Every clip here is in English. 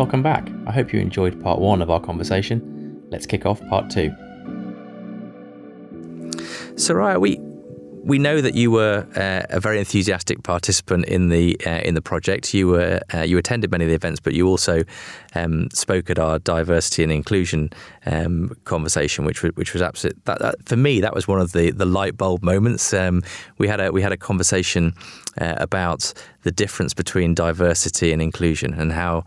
Welcome back. I hope you enjoyed part one of our conversation. Let's kick off part two. Soraya, we we know that you were uh, a very enthusiastic participant in the uh, in the project. You were uh, you attended many of the events, but you also um, spoke at our diversity and inclusion um, conversation, which was which was absolute. That, that, for me, that was one of the, the light bulb moments. Um, we had a we had a conversation uh, about the difference between diversity and inclusion and how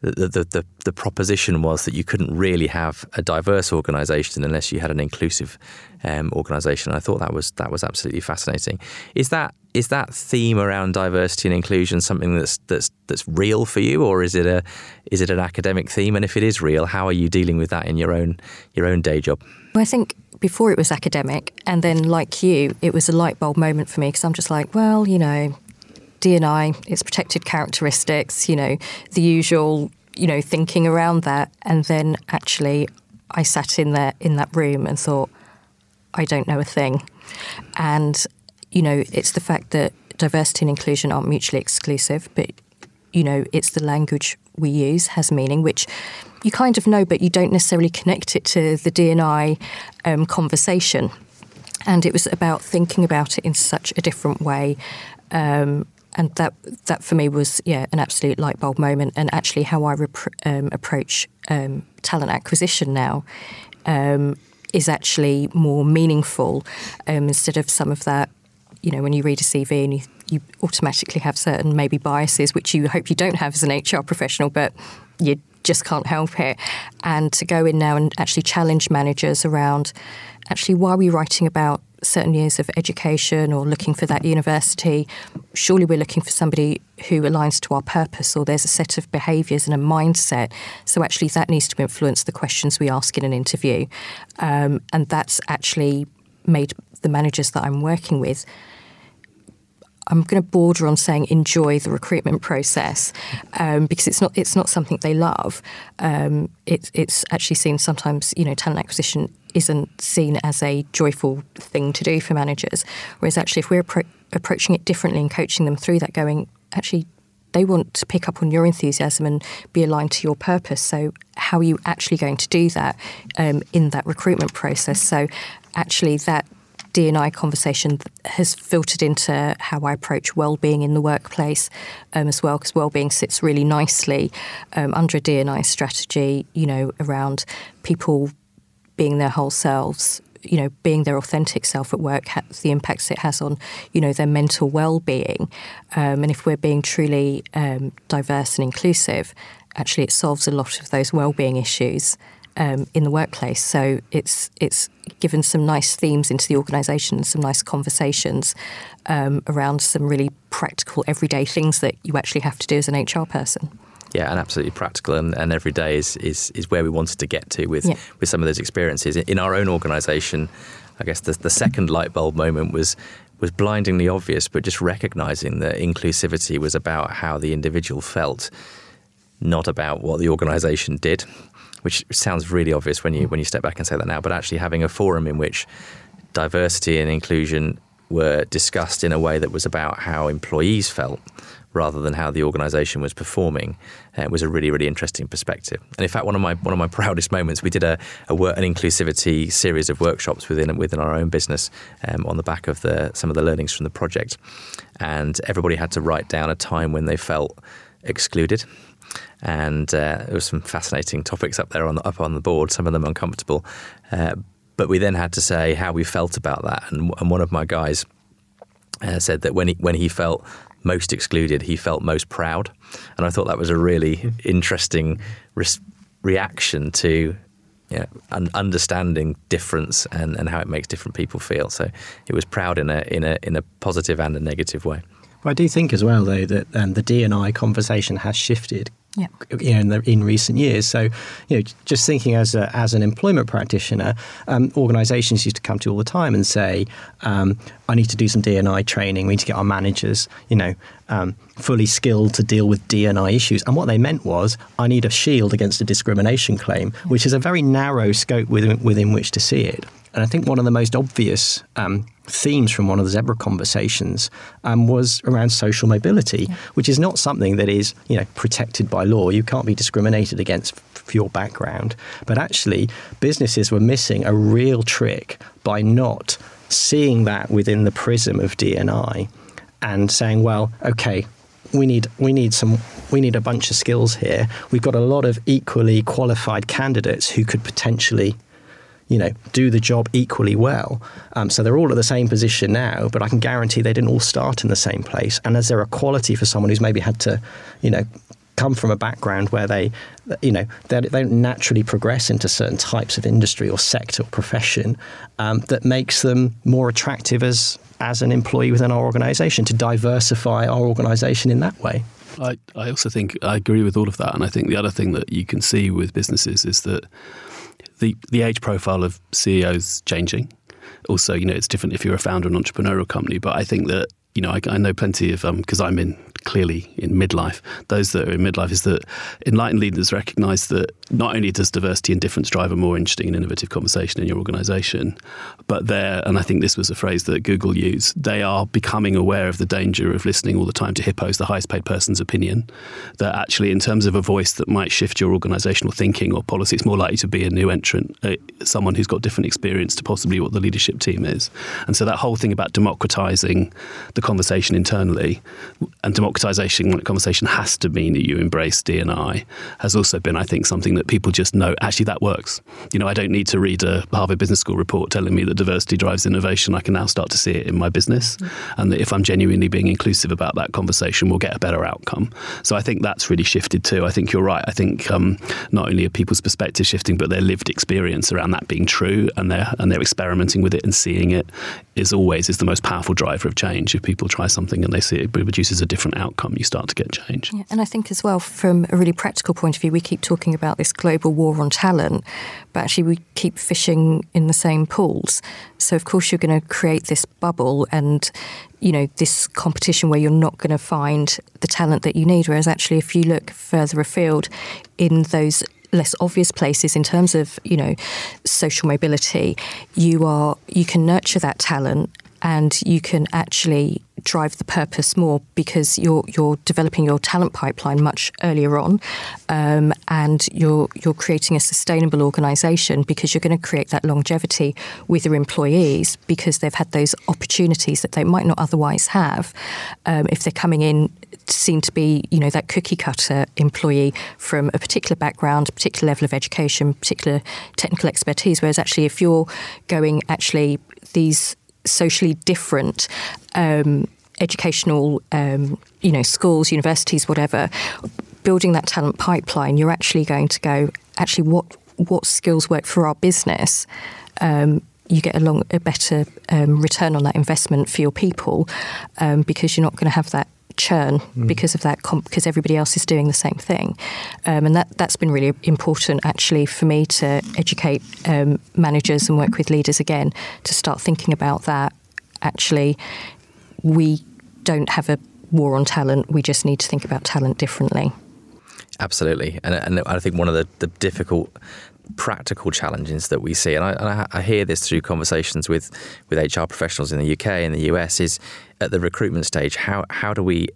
the, the, the, the, proposition was that you couldn't really have a diverse organisation unless you had an inclusive um, organisation. I thought that was that was absolutely fascinating. Is that is that theme around diversity and inclusion something that's that's that's real for you, or is it a is it an academic theme? And if it is real, how are you dealing with that in your own your own day job? Well, I think before it was academic, and then like you, it was a light bulb moment for me because I'm just like, well, you know, D&I, its protected characteristics, you know, the usual, you know, thinking around that. And then actually I sat in there in that room and thought, I don't know a thing. And, you know, it's the fact that diversity and inclusion aren't mutually exclusive, but, you know, it's the language we use has meaning, which you kind of know, but you don't necessarily connect it to the D&I um, conversation. And it was about thinking about it in such a different way um, and that that for me was yeah an absolute light bulb moment. And actually how I um, approach um, talent acquisition now um, is actually more meaningful um, instead of some of that you know when you read a CV and you, you automatically have certain maybe biases which you hope you don't have as an HR professional but you just can't help it. And to go in now and actually challenge managers around actually why are we writing about certain years of education or looking for that university, surely we're looking for somebody who aligns to our purpose or there's a set of behaviours and a mindset. So actually that needs to influence the questions we ask in an interview. Um, and that's actually made the managers that I'm working with I'm going to border on saying enjoy the recruitment process um, because it's not it's not something they love. Um, it, it's actually seen sometimes you know talent acquisition isn't seen as a joyful thing to do for managers. Whereas actually, if we're appro- approaching it differently and coaching them through that, going actually. They want to pick up on your enthusiasm and be aligned to your purpose. So, how are you actually going to do that um, in that recruitment process? So, actually, that D&I conversation has filtered into how I approach well-being in the workplace um, as well, because well-being sits really nicely um, under a D&I strategy. You know, around people being their whole selves, you know, being their authentic self at work, the impacts it has on, you know, their mental well-being. Um, and if we're being truly um, diverse and inclusive, actually, it solves a lot of those well-being issues um, in the workplace. So it's it's given some nice themes into the organisation, some nice conversations um, around some really practical, everyday things that you actually have to do as an HR person. Yeah, and absolutely practical, and, and every day is, is is where we wanted to get to with yeah. with some of those experiences in our own organisation. I guess the, the second light bulb moment was was blindingly obvious, but just recognizing that inclusivity was about how the individual felt, not about what the organisation did which sounds really obvious when you when you step back and say that now, but actually having a forum in which diversity and inclusion were discussed in a way that was about how employees felt rather than how the organisation was performing uh, was a really really interesting perspective. And in fact, one of my one of my proudest moments, we did a, a work, an inclusivity series of workshops within within our own business um, on the back of the some of the learnings from the project, and everybody had to write down a time when they felt excluded and uh, there were some fascinating topics up there on the, up on the board. Some of them uncomfortable, uh, but we then had to say how we felt about that. And, and one of my guys uh, said that when he when he felt most excluded, he felt most proud, and I thought that was a really interesting re- reaction to you know, un- understanding difference and, and how it makes different people feel. So it was proud in a in a in a positive and a negative way. Well, I do think as well, though, that um, the D and I conversation has shifted yeah. you know, in, the, in, recent years. So, you know, just thinking as a, as an employment practitioner, um, organisations used to come to all the time and say, um, "I need to do some D&I training. We need to get our managers, you know, um, fully skilled to deal with D&I issues." And what they meant was, "I need a shield against a discrimination claim," yeah. which is a very narrow scope within, within which to see it. And I think one of the most obvious um, themes from one of the Zebra conversations um, was around social mobility, yeah. which is not something that is you know protected by law. You can't be discriminated against for your background. But actually, businesses were missing a real trick by not seeing that within the prism of D&I and saying, well, okay, we need we need some we need a bunch of skills here. We've got a lot of equally qualified candidates who could potentially you know, do the job equally well. Um, so they're all at the same position now, but I can guarantee they didn't all start in the same place. And is there a quality for someone who's maybe had to, you know, come from a background where they, you know, they, they don't naturally progress into certain types of industry or sector or profession um, that makes them more attractive as as an employee within our organisation to diversify our organisation in that way. I, I also think I agree with all of that, and I think the other thing that you can see with businesses is that the the age profile of CEOs changing. Also, you know, it's different if you're a founder of an entrepreneurial company. But I think that you know, I, I know plenty of because um, I'm in clearly in midlife. Those that are in midlife is that enlightened leaders recognise that not only does diversity and difference drive a more interesting and innovative conversation in your organisation, but there, and I think this was a phrase that Google used, they are becoming aware of the danger of listening all the time to hippos, the highest paid person's opinion. That actually, in terms of a voice that might shift your organisational thinking or policy, it's more likely to be a new entrant, uh, someone who's got different experience to possibly what the leadership team is. And so that whole thing about democratising the conversation internally and democratisation conversation has to mean that you embrace D&I has also been, I think, something that people just know actually that works. You know, I don't need to read a Harvard Business School report telling me that diversity drives innovation. I can now start to see it in my business, mm-hmm. and that if I'm genuinely being inclusive about that conversation, we'll get a better outcome. So I think that's really shifted too. I think you're right. I think um, not only are people's perspectives shifting, but their lived experience around that being true, and they're and they're experimenting with it and seeing it is always is the most powerful driver of change. If people try something and they see it produces a different outcome, you start to get change. Yeah, and I think as well, from a really practical point of view, we keep talking about this global war on talent, but actually we keep fishing in the same pools. So of course you're going to create this bubble and you know this competition where you're not going to find the talent that you need. Whereas actually, if you look further afield in those less obvious places in terms of you know social mobility you are you can nurture that talent and you can actually drive the purpose more because you're you're developing your talent pipeline much earlier on, um, and you're you're creating a sustainable organisation because you're going to create that longevity with your employees because they've had those opportunities that they might not otherwise have um, if they're coming in seem to be you know that cookie cutter employee from a particular background, particular level of education, particular technical expertise. Whereas actually, if you're going actually these socially different um, educational, um, you know, schools, universities, whatever, building that talent pipeline, you're actually going to go, actually, what what skills work for our business? Um, you get a, long, a better um, return on that investment for your people um, because you're not going to have that churn mm. because of that comp- because everybody else is doing the same thing. Um, and that that's been really important actually for me to educate um, managers and work with leaders again to start thinking about that. Actually we don't have a war on talent we just need to think about talent differently. Absolutely. And, and I think one of the, the difficult practical challenges that we see, and I, and I, hear this through conversations with, with HR professionals in the UK and the US, is at the recruitment stage, how, how do we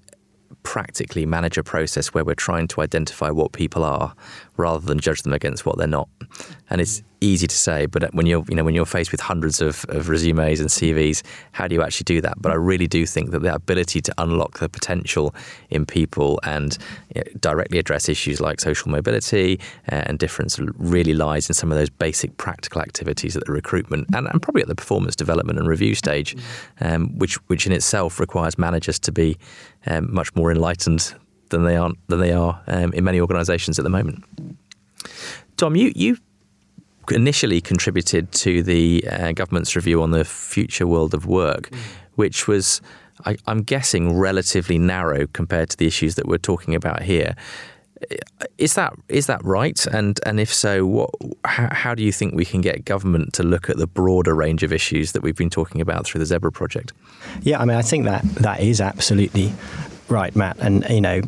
practically manage a process where we're trying to identify what people are rather than judge them against what they're not. And it's easy to say, but when you're you know when you're faced with hundreds of, of resumes and CVs, how do you actually do that? But I really do think that the ability to unlock the potential in people and you know, directly address issues like social mobility uh, and difference really lies in some of those basic practical activities at the recruitment and, and probably at the performance development and review stage, um, which which in itself requires managers to be um, much more enlightened than they aren't than they are um, in many organisations at the moment. Tom, you you initially contributed to the uh, government's review on the future world of work, mm. which was, I, I'm guessing, relatively narrow compared to the issues that we're talking about here. Is that is that right? And and if so, what how, how, do you think we can get government to look at the broader range of issues that we've been talking about through the Zebra project? Yeah, I mean, I think that that is absolutely Right, Matt. And, you know,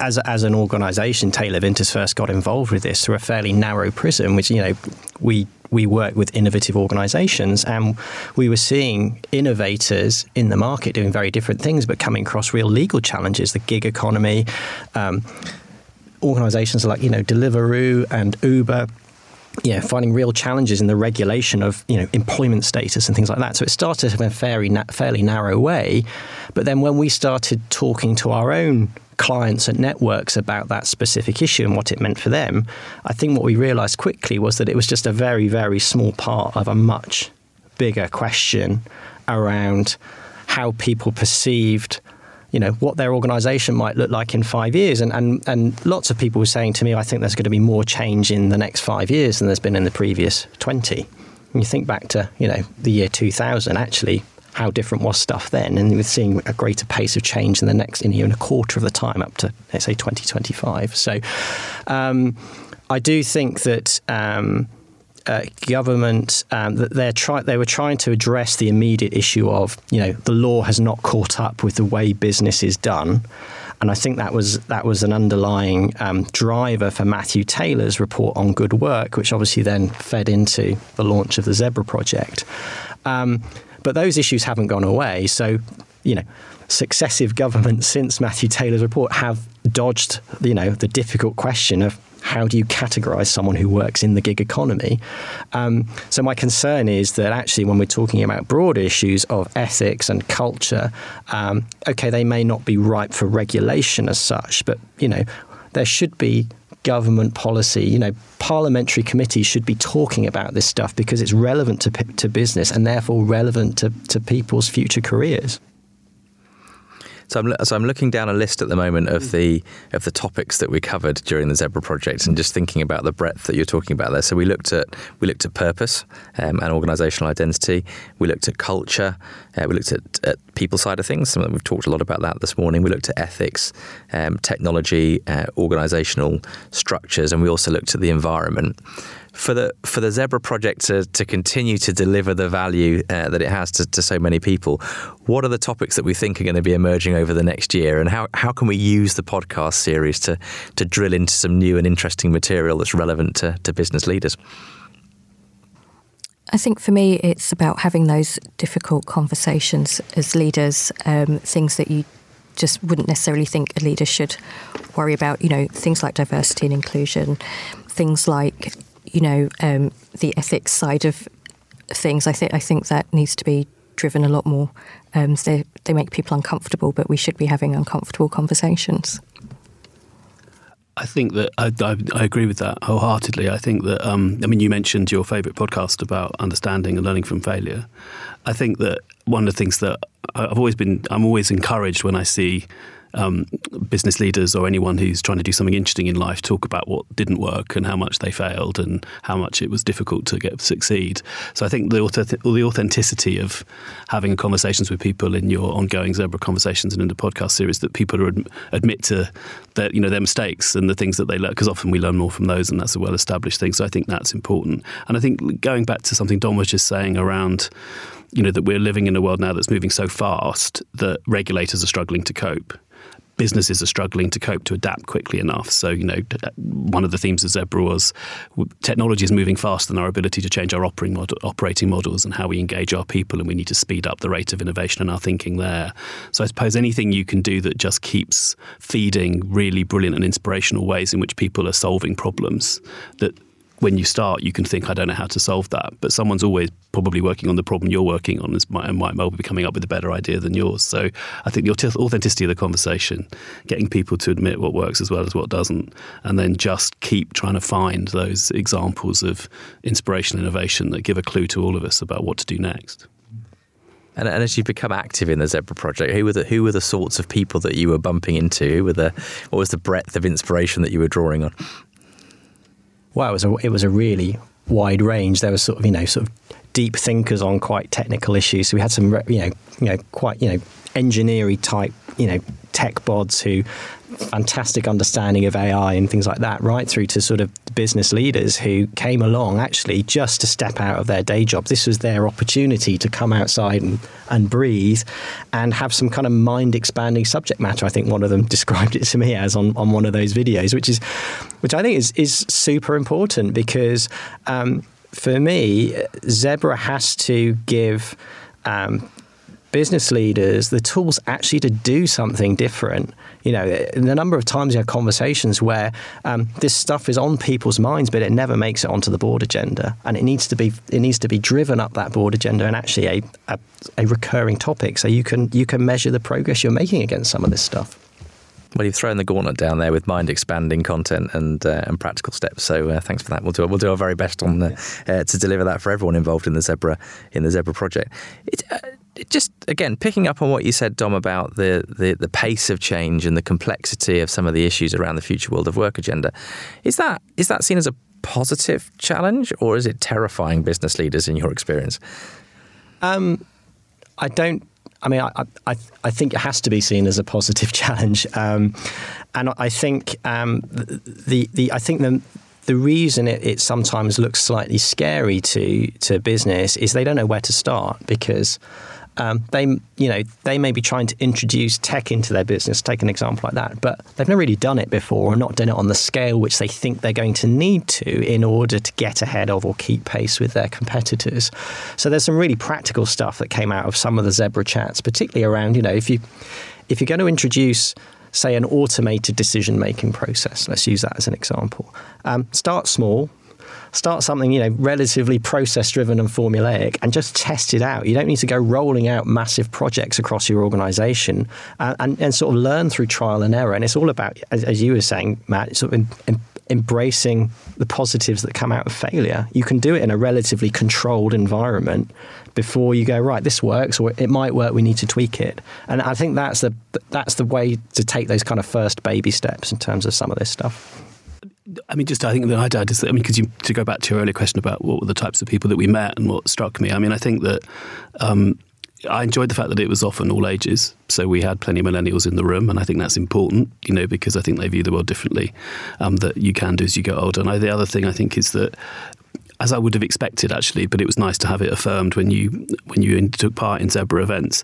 as, as an organisation, Taylor Vinters first got involved with this through a fairly narrow prism, which, you know, we we work with innovative organizations and we were seeing innovators in the market doing very different things but coming across real legal challenges the gig economy um, organisations like you know Deliveroo and Uber you know, finding real challenges in the regulation of you know employment status and things like that. So it started in a fairly na- fairly narrow way, but then when we started talking to our own clients and networks about that specific issue and what it meant for them, I think what we realised quickly was that it was just a very very small part of a much bigger question around how people perceived you know what their organisation might look like in five years, and, and and lots of people were saying to me, I think there's going to be more change in the next five years than there's been in the previous twenty. When you think back to you know the year 2000, actually how different was stuff then, and we're seeing a greater pace of change in the next in, in a quarter of the time up to let's say 2025. So um, I do think that. Um, uh, government um, that they're try- they were trying to address the immediate issue of you know the law has not caught up with the way business is done. And I think that was that was an underlying um, driver for Matthew Taylor's report on good work, which obviously then fed into the launch of the Zebra project. Um, but those issues haven't gone away. So, you know, successive governments since Matthew Taylor's report have dodged, you know, the difficult question of how do you categorize someone who works in the gig economy? Um, so, my concern is that actually, when we're talking about broader issues of ethics and culture, um, okay, they may not be ripe for regulation as such, but you know, there should be government policy. You know, parliamentary committees should be talking about this stuff because it's relevant to, to business and therefore relevant to, to people's future careers. So I'm, so I'm looking down a list at the moment of the of the topics that we covered during the Zebra project, and just thinking about the breadth that you're talking about there. So we looked at we looked at purpose um, and organisational identity. We looked at culture. Uh, we looked at, at, people side of things. We've talked a lot about that this morning. We looked at ethics, um, technology, uh, organisational structures, and we also looked at the environment for the for the Zebra project to, to continue to deliver the value uh, that it has to, to so many people, what are the topics that we think are going to be emerging over the next year, and how, how can we use the podcast series to to drill into some new and interesting material that's relevant to, to business leaders? I think for me, it's about having those difficult conversations as leaders, um, things that you just wouldn't necessarily think a leader should worry about. You know, things like diversity and inclusion, things like you know, um, the ethics side of things, I think I think that needs to be driven a lot more. Um, they they make people uncomfortable, but we should be having uncomfortable conversations. I think that I, I, I, agree with that wholeheartedly. I think that um, I mean you mentioned your favourite podcast about understanding and learning from failure. I think that one of the things that I've always been I'm always encouraged when I see um, business leaders or anyone who's trying to do something interesting in life talk about what didn't work and how much they failed and how much it was difficult to get succeed. So I think the the authenticity of having conversations with people in your ongoing Zebra conversations and in the podcast series that people admit to their you know their mistakes and the things that they learn because often we learn more from those and that's a well established thing. So I think that's important. And I think going back to something Dom was just saying around you know that we're living in a world now that's moving so fast that regulators are struggling to cope businesses are struggling to cope to adapt quickly enough. So, you know, uh, one of the themes of Zebra was technology is moving faster than our ability to change our operating, operating models and how we engage our people, and we need to speed up the rate of innovation and our thinking there. So, I suppose anything you can do that just keeps feeding really brilliant and inspirational ways in which people are solving problems that when you start, you can think, I don't know how to solve that. But someone's always probably working on the problem you're working on and might well be coming up with a better idea than yours. So I think the authenticity of the conversation, getting people to admit what works as well as what doesn't, and then just keep trying to find those examples of inspiration and innovation that give a clue to all of us about what to do next. And, and, as you become active in the Zebra project, who were the who were the sorts of people that you were bumping into? Who were the what was the breadth of inspiration that you were drawing on? Well, it was a, it was a really wide range. There was sort of you know sort of deep thinkers on quite technical issues. So we had some you know you know quite you know engineering type you know tech bods who fantastic understanding of AI and things like that, right through to sort of business leaders who came along actually just to step out of their day jobs. This was their opportunity to come outside and, and breathe and have some kind of mind expanding subject matter. I think one of them described it to me as on, on one of those videos, which is which I think is is super important because um, for me, Zebra has to give um, business leaders the tools actually to do something different. You know, the number of times you have conversations where um, this stuff is on people's minds, but it never makes it onto the board agenda, and it needs to be it needs to be driven up that board agenda and actually a, a, a recurring topic, so you can you can measure the progress you're making against some of this stuff. Well, you've thrown the gauntlet down there with mind expanding content and uh, and practical steps. So uh, thanks for that. We'll do we'll do our very best on uh, to deliver that for everyone involved in the Zebra in the Zebra project. It, uh, just again picking up on what you said, Dom, about the, the the pace of change and the complexity of some of the issues around the future world of work agenda. Is that is that seen as a positive challenge, or is it terrifying business leaders in your experience? Um, I don't I mean, I, I, I, think it has to be seen as a positive challenge, um, and I think um, the, the I think the the reason it, it, sometimes looks slightly scary to to business is they don't know where to start because um, they, you know, they may be trying to introduce tech into their business. Take an example like that, but they've never really done it before, or not done it on the scale which they think they're going to need to in order to get ahead of or keep pace with their competitors. So there's some really practical stuff that came out of some of the Zebra chats, particularly around, you know, if you if you're going to introduce say an automated decision making process let's use that as an example um, start small start something you know relatively process driven and formulaic and just test it out. You don't need to go rolling out massive projects across your organization uh, and, and sort of learn through trial and error. And it's all about as, as you were saying matt sort of in, in, embracing the positives that come out of failure. You can do it in a relatively controlled environment before you go right this works or it might work we need to tweak it. And i think that's the that's the way to take those kind of first baby steps in terms of some of this stuff I mean, just I think that I'd add is, I mean, because to go back to your earlier question about what were the types of people that we met and what struck me, I mean, I think that um, I enjoyed the fact that it was often all ages. So we had plenty of millennials in the room, and I think that's important, you know, because I think they view the world differently um, that you can do as you get older. And I, the other thing I think is that as I would have expected actually, but it was nice to have it affirmed when you when you took part in Zebra events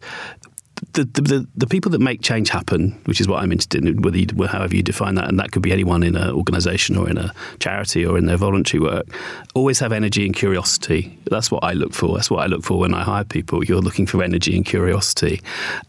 the, the, the people that make change happen, which is what I'm interested in, whether you, however you define that, and that could be anyone in an organisation or in a charity or in their voluntary work, always have energy and curiosity. That's what I look for. That's what I look for when I hire people. You're looking for energy and curiosity,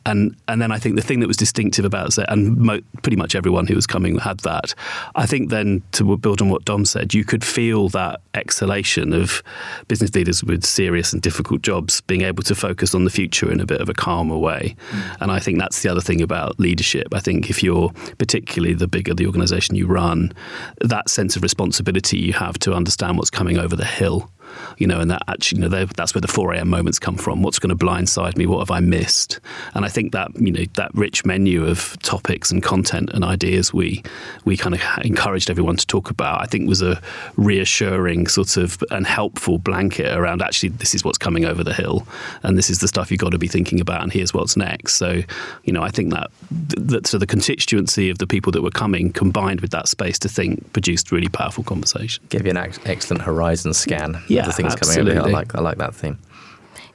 and and then I think the thing that was distinctive about Zed, and mo- pretty much everyone who was coming had that. I think then to build on what Dom said, you could feel that exhalation of business leaders with serious and difficult jobs being able to focus on the future in a bit of a calmer way. And I think that's the other thing about leadership. I think if you're particularly the bigger the organization you run, that sense of responsibility you have to understand what's coming over the hill you know, and that actually, you know, that's where the 4 a.m. moments come from. What's going to blindside me? What have I missed? And I think that, you know, that rich menu of topics and content and ideas we we kind of encouraged everyone to talk about, I think was a reassuring sort of and helpful blanket around actually this is what's coming over the hill and this is the stuff you've got to be thinking about and here's what's next. So, you know, I think that, that so the constituency of the people that were coming combined with that space to think produced really powerful conversation. Give you an excellent horizon scan. Yeah yeah, the things absolutely. coming over here. I like I like that theme.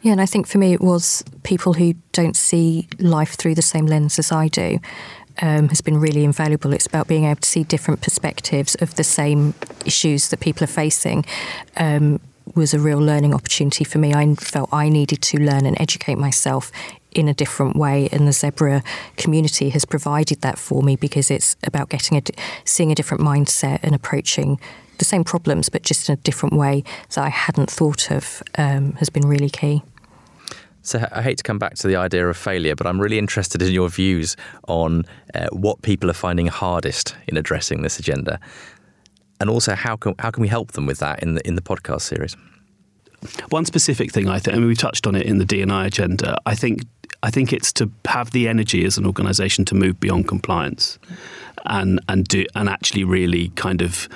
Yeah, and I think for me it was people who don't see life through the same lens as I do. Um, has been really invaluable. It's about being able to see different perspectives of the same issues that people are facing. Um, was a real learning opportunity for me. I felt I needed to learn and educate myself in a different way, and the Zebra community has provided that for me because it's about getting a, seeing a different mindset and approaching the same problems, but just in a different way that I hadn't thought of, um, has been really key. So I hate to come back to the idea of failure, but I'm really interested in your views on uh, what people are finding hardest in addressing this agenda, and also how can how can we help them with that in the in the podcast series. One specific thing I think, I mean, we touched on it in the DNI agenda. I think I think it's to have the energy as an organisation to move beyond compliance and and do and actually really kind of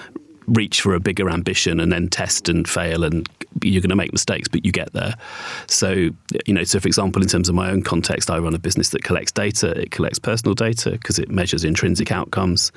reach for a bigger ambition and then test and fail and you're going to make mistakes, but you get there. So, you know, so for example, in terms of my own context, I run a business that collects data. It collects personal data because it measures intrinsic outcomes.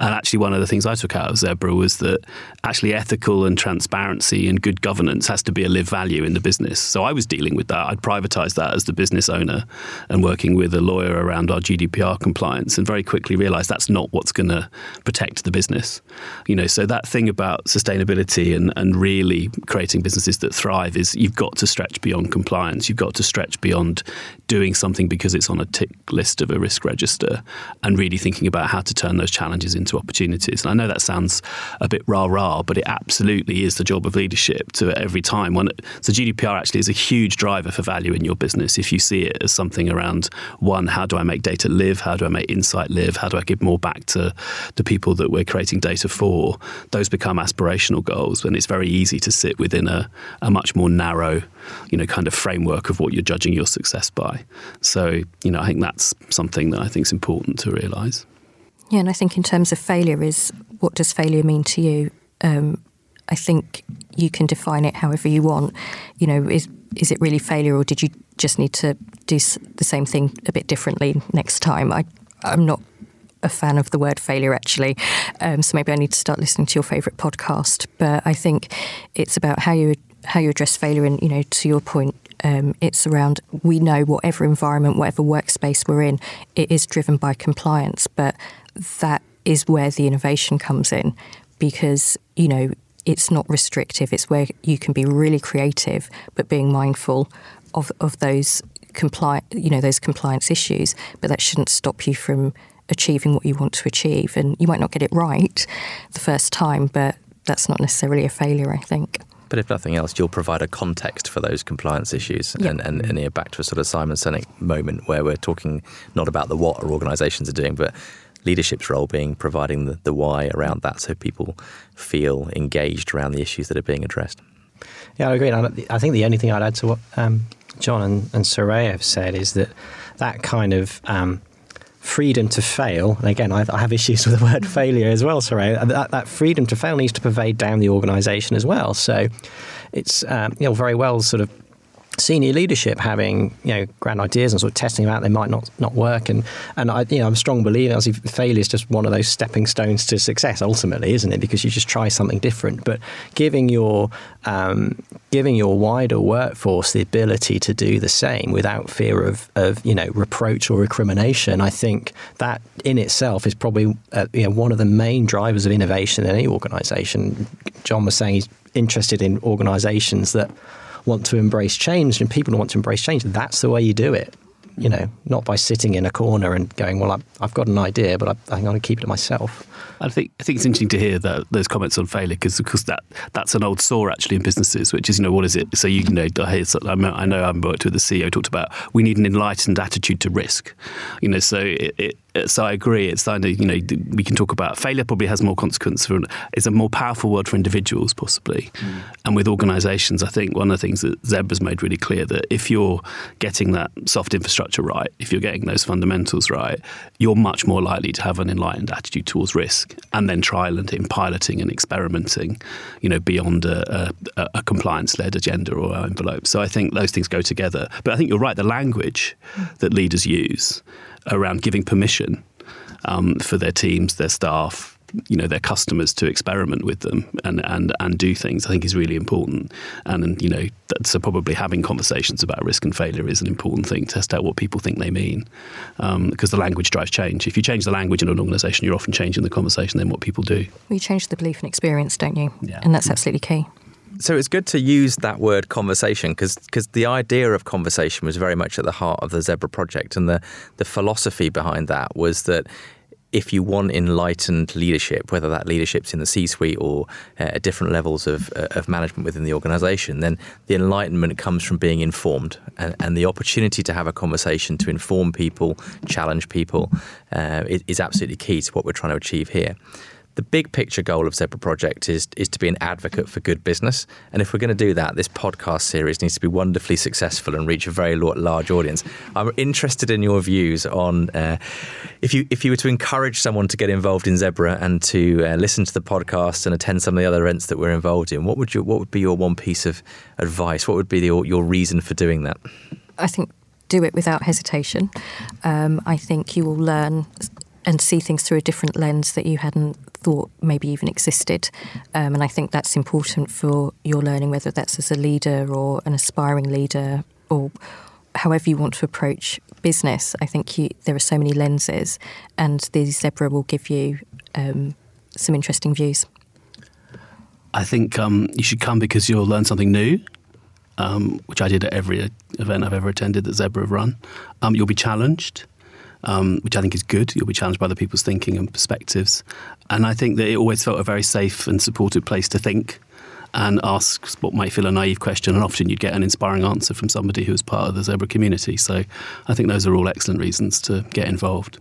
And actually, one of the things I took out of Zebra was that actually ethical and transparency and good governance has to be a live value in the business. So I was dealing with that. I'd privatized that as the business owner and working with a lawyer around our GDPR compliance and very quickly realized that's not what's going to protect the business. You know, so that thing about sustainability and, and really creating businesses that thrive is you've got to stretch beyond compliance. You've got to stretch beyond doing something because it's on a tick list of a risk register and really thinking about how to turn those challenges into opportunities. And I know that sounds a bit rah rah, but it absolutely is the job of leadership to every time. When so GDPR actually is a huge driver for value in your business if you see it as something around one, how do I make data live? How do I make insight live? How do I give more back to the people that we're creating data for? Those become aspirational goals when it's very easy to sit within a, a much more narrow, you know, kind of framework of what you're judging your success by. So, you know, I think that's something that I think is important to realise. Yeah, and I think in terms of failure is what does failure mean to you? Um, I think you can define it however you want. You know, is is it really failure, or did you just need to do the same thing a bit differently next time? I I'm not a fan of the word failure actually, um, so maybe I need to start listening to your favourite podcast. But I think it's about how you how you address failure, and you know, to your point, um, it's around we know whatever environment, whatever workspace we're in, it is driven by compliance, but that is where the innovation comes in because you know it's not restrictive. It's where you can be really creative, but being mindful of of those compli- you know those compliance issues. But that shouldn't stop you from achieving what you want to achieve. And you might not get it right the first time, but that's not necessarily a failure. I think. But if nothing else, you'll provide a context for those compliance issues. Yep. And, and, and you're back to a sort of Simon Sinek moment where we're talking not about the what our organisations are doing, but leadership's role being providing the, the why around that so people feel engaged around the issues that are being addressed. Yeah, I agree. I think the only thing I'd add to what um, John and, and Soraya have said is that that kind of um, freedom to fail, and again, I, I, have issues with the word failure as well, Soraya, that, that freedom to fail needs to pervade down the organisation as well. So it's um, you know very well sort of senior leadership having you know grand ideas and sort of testing them out they might not not work. And and I you know I'm a strong believer obviously failure is just one of those stepping stones to success ultimately isn't it? Because you just try something different. But giving your um, giving your wider workforce the ability to do the same without fear of of you know reproach or recrimination I think that in itself is probably uh, you know one of the main drivers of innovation in any organization. John was saying he's interested in organizations that want to embrace change and people want to embrace change, that's the way you do it. You know, not by sitting in a corner and going, "Well, I've, I've got an idea, but I, I'm going to keep it to myself." I think I think it's interesting to hear that those comments on failure because because that that's an old sore actually in businesses, which is you know what is it? So you know I know I worked with the CEO talked about we need an enlightened attitude to risk. You know, so it, it so I agree. It's kind of you know we can talk about failure. Probably has more consequence for it's a more powerful word for individuals possibly, mm. and with organisations. I think one of the things that Zeb has made really clear that if you're getting that soft infrastructure right, if you're getting those fundamentals right, you're much more likely to have an enlightened attitude towards risk, and then trial trialing, piloting, and experimenting. You know, beyond a, a, a compliance-led agenda or envelope. So I think those things go together. But I think you're right. The language that leaders use around giving permission um, for their teams, their staff, you know, their customers to experiment with them and, and, and do things, I think is really important. And, you know, so probably having conversations about risk and failure is an important thing. Test out what people think they mean, um, because the language drives change. If you change the language in an organisation, you're often changing the conversation then what people do. Well, you change the belief and experience, don't you? Yeah. And that's absolutely key. So it's good to use that word conversation because because the idea of conversation was very much at the heart of the Zebra project, and the the philosophy behind that was that if you want enlightened leadership, whether that leadership's in the C-suite or uh, at different levels of, uh, of management within the organisation, then the enlightenment comes from being informed, and, and, the opportunity to have a conversation to inform people, challenge people, uh, is, is absolutely key to what we're trying to achieve here the big picture goal of Zebra Project is is to be an advocate for good business. And if we're going to do that, this podcast series needs to be wonderfully successful and reach a very large audience. I'm interested in your views on uh, if you if you were to encourage someone to get involved in Zebra and to uh, listen to the podcast and attend some of the other events that we're involved in. What would you what would be your one piece of advice? What would be the, your reason for doing that? I think do it without hesitation. Um, I think you will learn and see things through a different lens that you hadn't thought maybe even existed. Um, and I think that's important for your learning, whether that's as a leader or an aspiring leader or however you want to approach business. I think you, there are so many lenses, and the Zebra will give you um, some interesting views. I think um, you should come because you'll learn something new, um, which I did at every event I've ever attended that Zebra have run. Um, you'll be challenged, um, which I think is good. You'll be challenged by other people's thinking and perspectives. And I think that it always felt a very safe and supported place to think and ask what might feel a naive question. And often you'd get an inspiring answer from somebody who was part of the Zebra community. So I think those are all excellent reasons to get involved.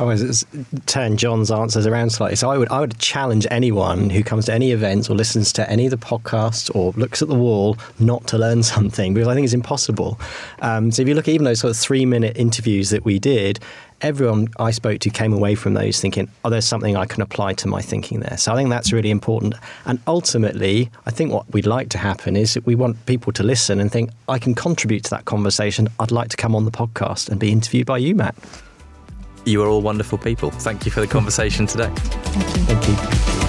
I was turn John's answers around slightly. So I would I would challenge anyone who comes to any events or listens to any of the podcasts or looks at the wall not to learn something because I think it's impossible. Um, so if you look at even those sort of three minute interviews that we did, everyone I spoke to came away from those thinking, oh, there's something I can apply to my thinking there. So I think that's really important. And ultimately, I think what we'd like to happen is that we want people to listen and think, I can contribute to that conversation. I'd like to come on the podcast and be interviewed by you, Matt. You are all wonderful people. Thank you for the conversation today. Thank you. Thank you.